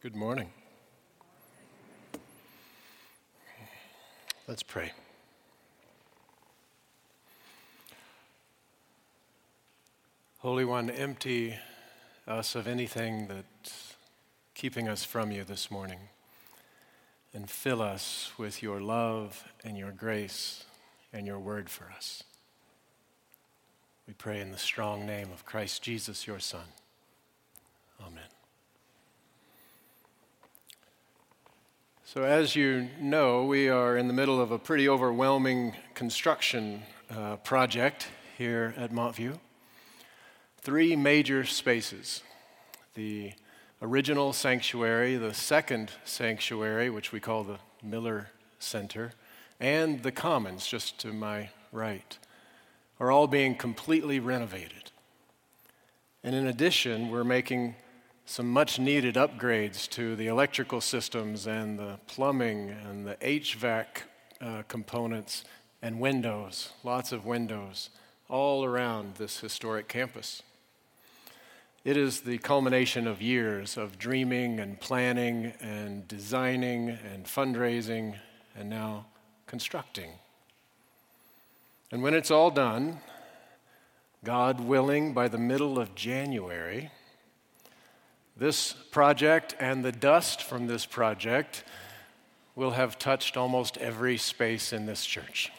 Good morning. Let's pray. Holy One, empty us of anything that's keeping us from you this morning and fill us with your love and your grace and your word for us. We pray in the strong name of Christ Jesus, your Son. Amen. So, as you know, we are in the middle of a pretty overwhelming construction uh, project here at Montview. Three major spaces the original sanctuary, the second sanctuary, which we call the Miller Center, and the Commons, just to my right, are all being completely renovated. And in addition, we're making some much needed upgrades to the electrical systems and the plumbing and the HVAC uh, components and windows, lots of windows all around this historic campus. It is the culmination of years of dreaming and planning and designing and fundraising and now constructing. And when it's all done, God willing, by the middle of January, this project and the dust from this project will have touched almost every space in this church.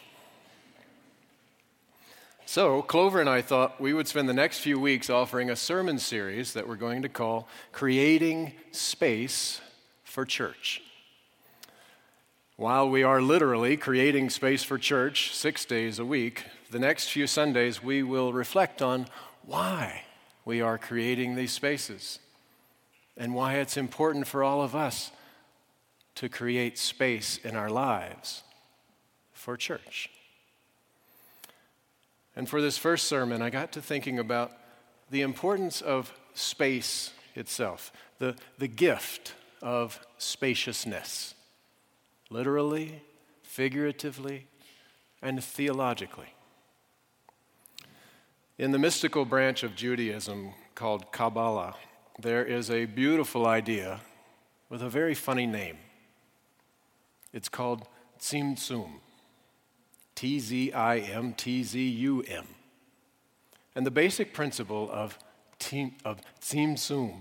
So, Clover and I thought we would spend the next few weeks offering a sermon series that we're going to call Creating Space for Church. While we are literally creating space for church six days a week, the next few Sundays we will reflect on why we are creating these spaces and why it's important for all of us to create space in our lives for church. And for this first sermon, I got to thinking about the importance of space itself, the, the gift of spaciousness, literally, figuratively, and theologically. In the mystical branch of Judaism called Kabbalah, there is a beautiful idea with a very funny name. It's called Tzimtzum. T Z I M T Z U M. And the basic principle of, of Tzimtzum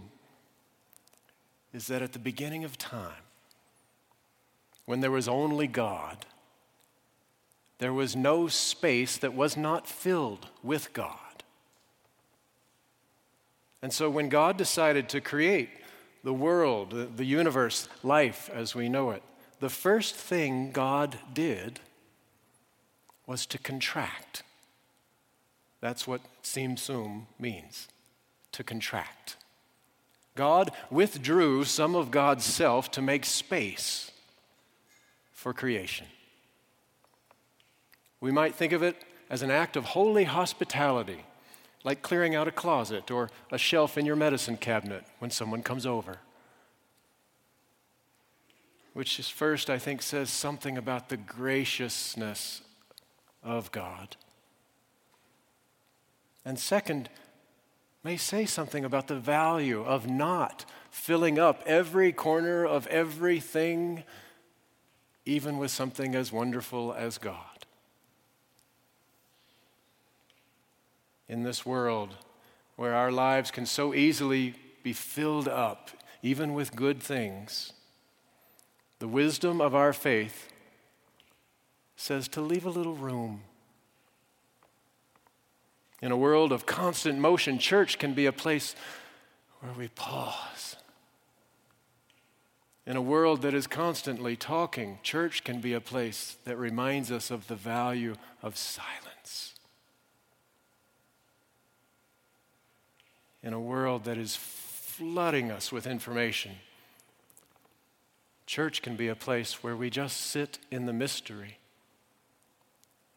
is that at the beginning of time, when there was only God, there was no space that was not filled with God. And so when God decided to create the world, the, universe, life as we know it, the first thing God did was to contract. That's what Tzimtzum means, to contract. God withdrew some of God's self to make space for creation. We might think of it as an act of holy hospitality like clearing out a closet or a shelf in your medicine cabinet when someone comes over. Which is first, I think, says something about the graciousness of God. And second, may say something about the value of not filling up every corner of everything, even with something as wonderful as God. In this world where our lives can so easily be filled up, even with good things, the wisdom of our faith says to leave a little room. In a world of constant motion, church can be a place where we pause. In a world that is constantly talking, church can be a place that reminds us of the value of silence. In a world that is flooding us with information. Church can be a place where we just sit in the mystery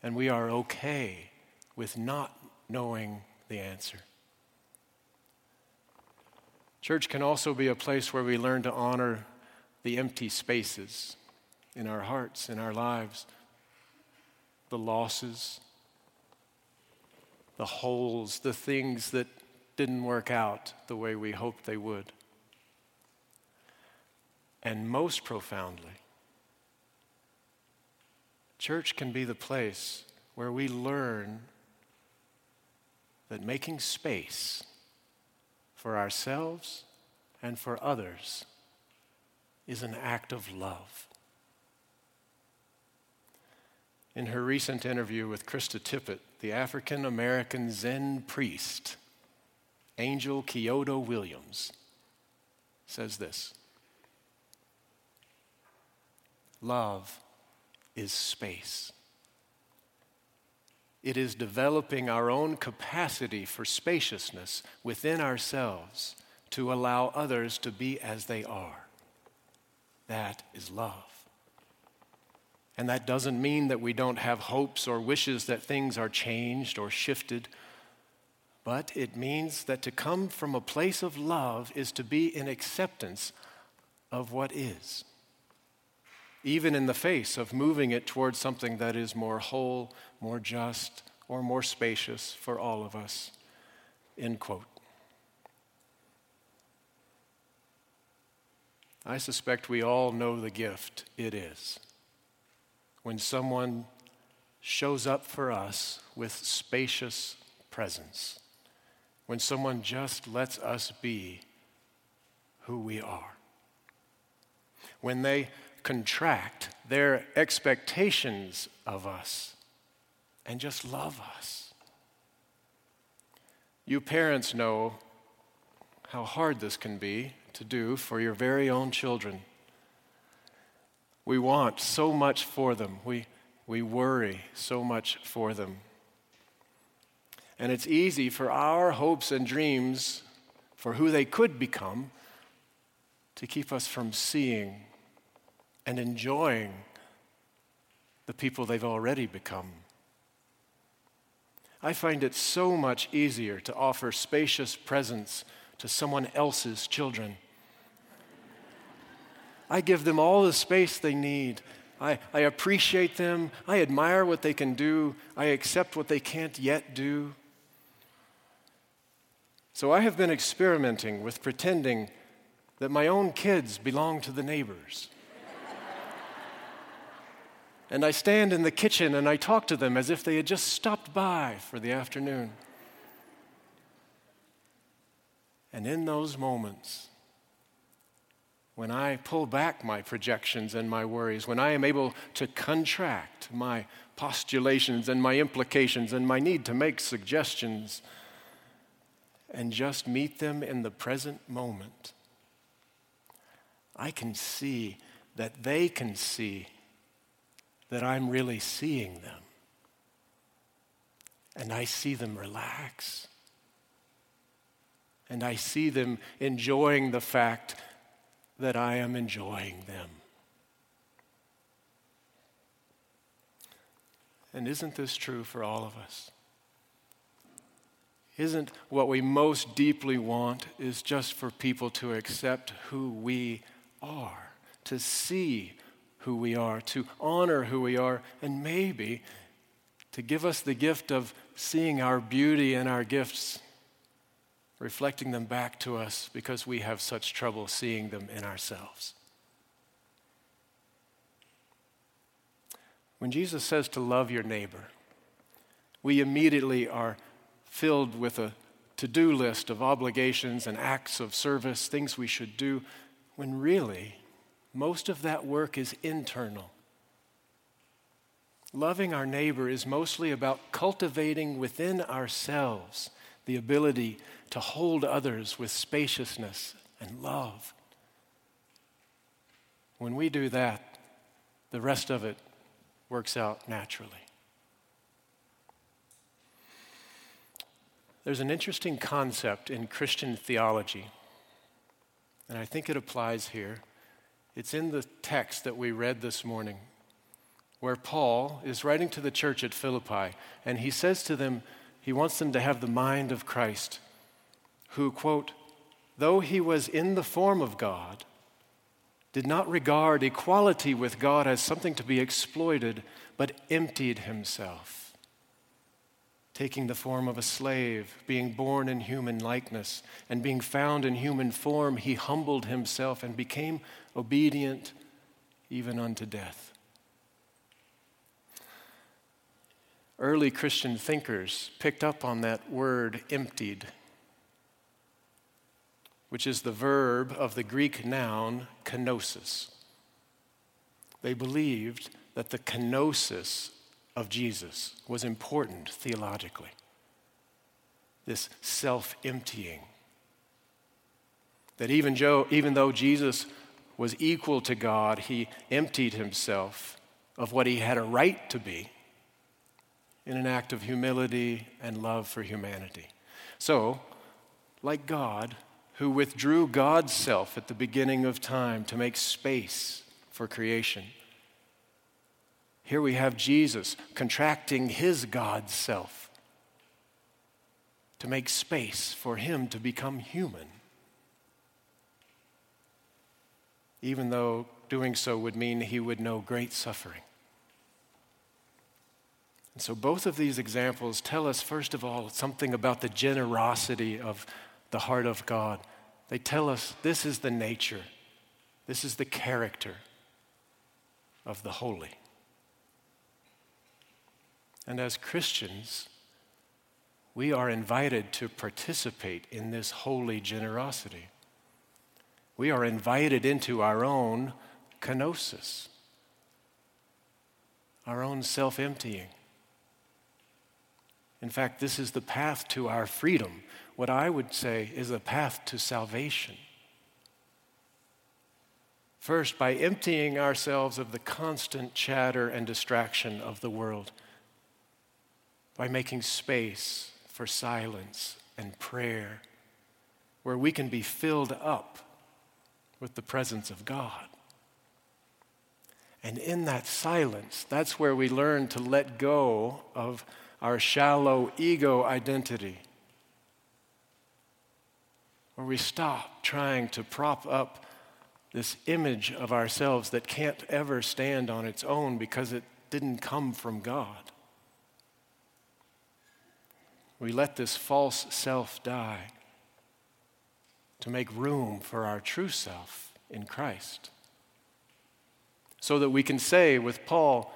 and we are okay with not knowing the answer. Church can also be a place where we learn to honor the empty spaces in our hearts, in our lives, the losses, the holes, the things that didn't work out the way we hoped they would. and most profoundly, church can be the place where we learn that making space for ourselves and for others is an act of love. In her recent interview with Krista Tippett, the African American Zen priest, Angel Kyodo Williams, says this Love is space. It is developing our own capacity for spaciousness within ourselves to allow others to be as they are. That is love. And that doesn't mean that we don't have hopes or wishes that things are changed or shifted, but it means that to come from a place of love is to be in acceptance of what is, even in the face of moving it towards something that is more whole, more just, or more spacious for all of us. End quote. I suspect we all know the gift it is when someone shows up for us with spacious presence, when someone just lets us be who we are, when they contract their expectations of us and just love us. You parents know how hard this can be to do for your very own children. We want so much for them. We, we worry so much for them. And it's easy for our hopes and dreams for who they could become to keep us from seeing and enjoying the people they've already become. I find it so much easier to offer spacious presence to someone else's children I give them all the space they need. I, I appreciate them. I admire what they can do. I accept what they can't yet do. So I have been experimenting with pretending that my own kids belong to the neighbors. and I stand in the kitchen and I talk to them as if they had just stopped by for the afternoon. And in those moments, when I pull back my projections and my worries, when I am able to contract my postulations and my implications and my need to make suggestions and just meet them in the present moment, I can see that they can see that I'm really seeing them. And I see them relax. And I see them enjoying the fact that I am enjoying them. And isn't this true for all of us? Isn't what we most deeply want is just for people to accept who we are, to see who we are, to honor who we are, and maybe to give us the gift of seeing our beauty and our gifts reflecting them back to us because we have such trouble seeing them in ourselves. When Jesus says to love your neighbor, we immediately are filled with a to do list of obligations and acts of service, things we should do, when really most of that work is internal. Loving our neighbor is mostly about cultivating within ourselves the ability to hold others with spaciousness and love. When we do that, the rest of it works out naturally. There's an interesting concept in Christian theology, and I think it applies here. It's in the text that we read this morning, where Paul is writing to the church at Philippi, and he says to them, he wants them to have the mind of Christ, who, quote, though he was in the form of God, did not regard equality with God as something to be exploited, but emptied himself taking the form of a slave, being born in human likeness, and being found in human form, he humbled himself and became obedient even unto death. Early Christian thinkers picked up on that word emptied, which is the verb of the Greek noun kenosis. They believed that the kenosis of Jesus was important theologically. This self emptying. That even, Joe, even though Jesus was equal to God, he emptied himself of what he had a right to be in an act of humility and love for humanity. So, like God, who withdrew God's self at the beginning of time to make space for creation, here we have Jesus contracting his God self to make space for him to become human. Even though doing so would mean he would know great suffering. And so, both of these examples tell us, first of all, something about the generosity of the heart of God. They tell us this is the nature, this is the character of the holy. And as Christians, we are invited to participate in this holy generosity. We are invited into our own kenosis, our own self emptying. In fact, this is the path to our freedom. What I would say is a path to salvation. First, by emptying ourselves of the constant chatter and distraction of the world by making space for silence and prayer, where we can be filled up with the presence of God. And in that silence, that's where we learn to let go of our shallow ego identity. Where we stop trying to prop up this image of ourselves that can't ever stand on its own because it didn't come from God. We let this false self die to make room for our true self in Christ. So that we can say with Paul,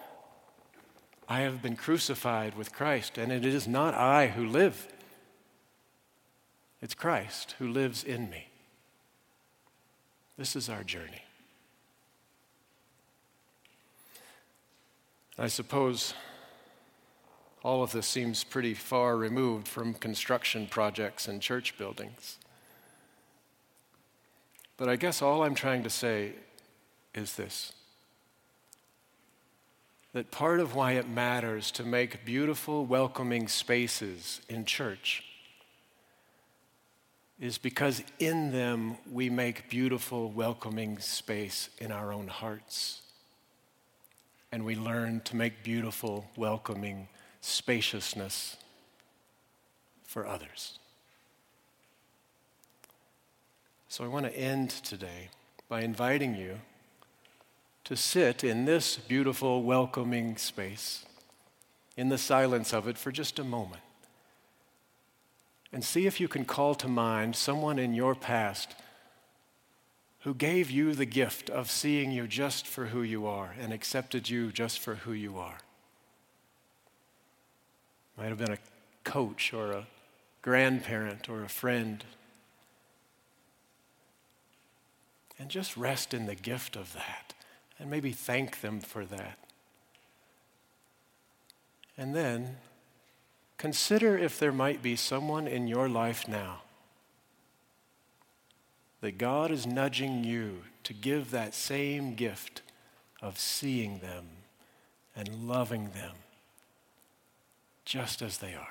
I have been crucified with Christ, and it is not I who live, it's Christ who lives in me. This is our journey. I suppose all of this seems pretty far removed from construction projects and church buildings. But I guess all I'm trying to say is this that part of why it matters to make beautiful, welcoming spaces in church is because in them we make beautiful, welcoming space in our own hearts. And we learn to make beautiful, welcoming spaciousness for others. So I want to end today by inviting you to sit in this beautiful, welcoming space, in the silence of it, for just a moment. And see if you can call to mind someone in your past who gave you the gift of seeing you just for who you are and accepted you just for who you are. Might have been a coach or a grandparent or a friend. And just rest in the gift of that and maybe thank them for that. And then consider if there might be someone in your life now that God is nudging you to give that same gift of seeing them and loving them just as they are.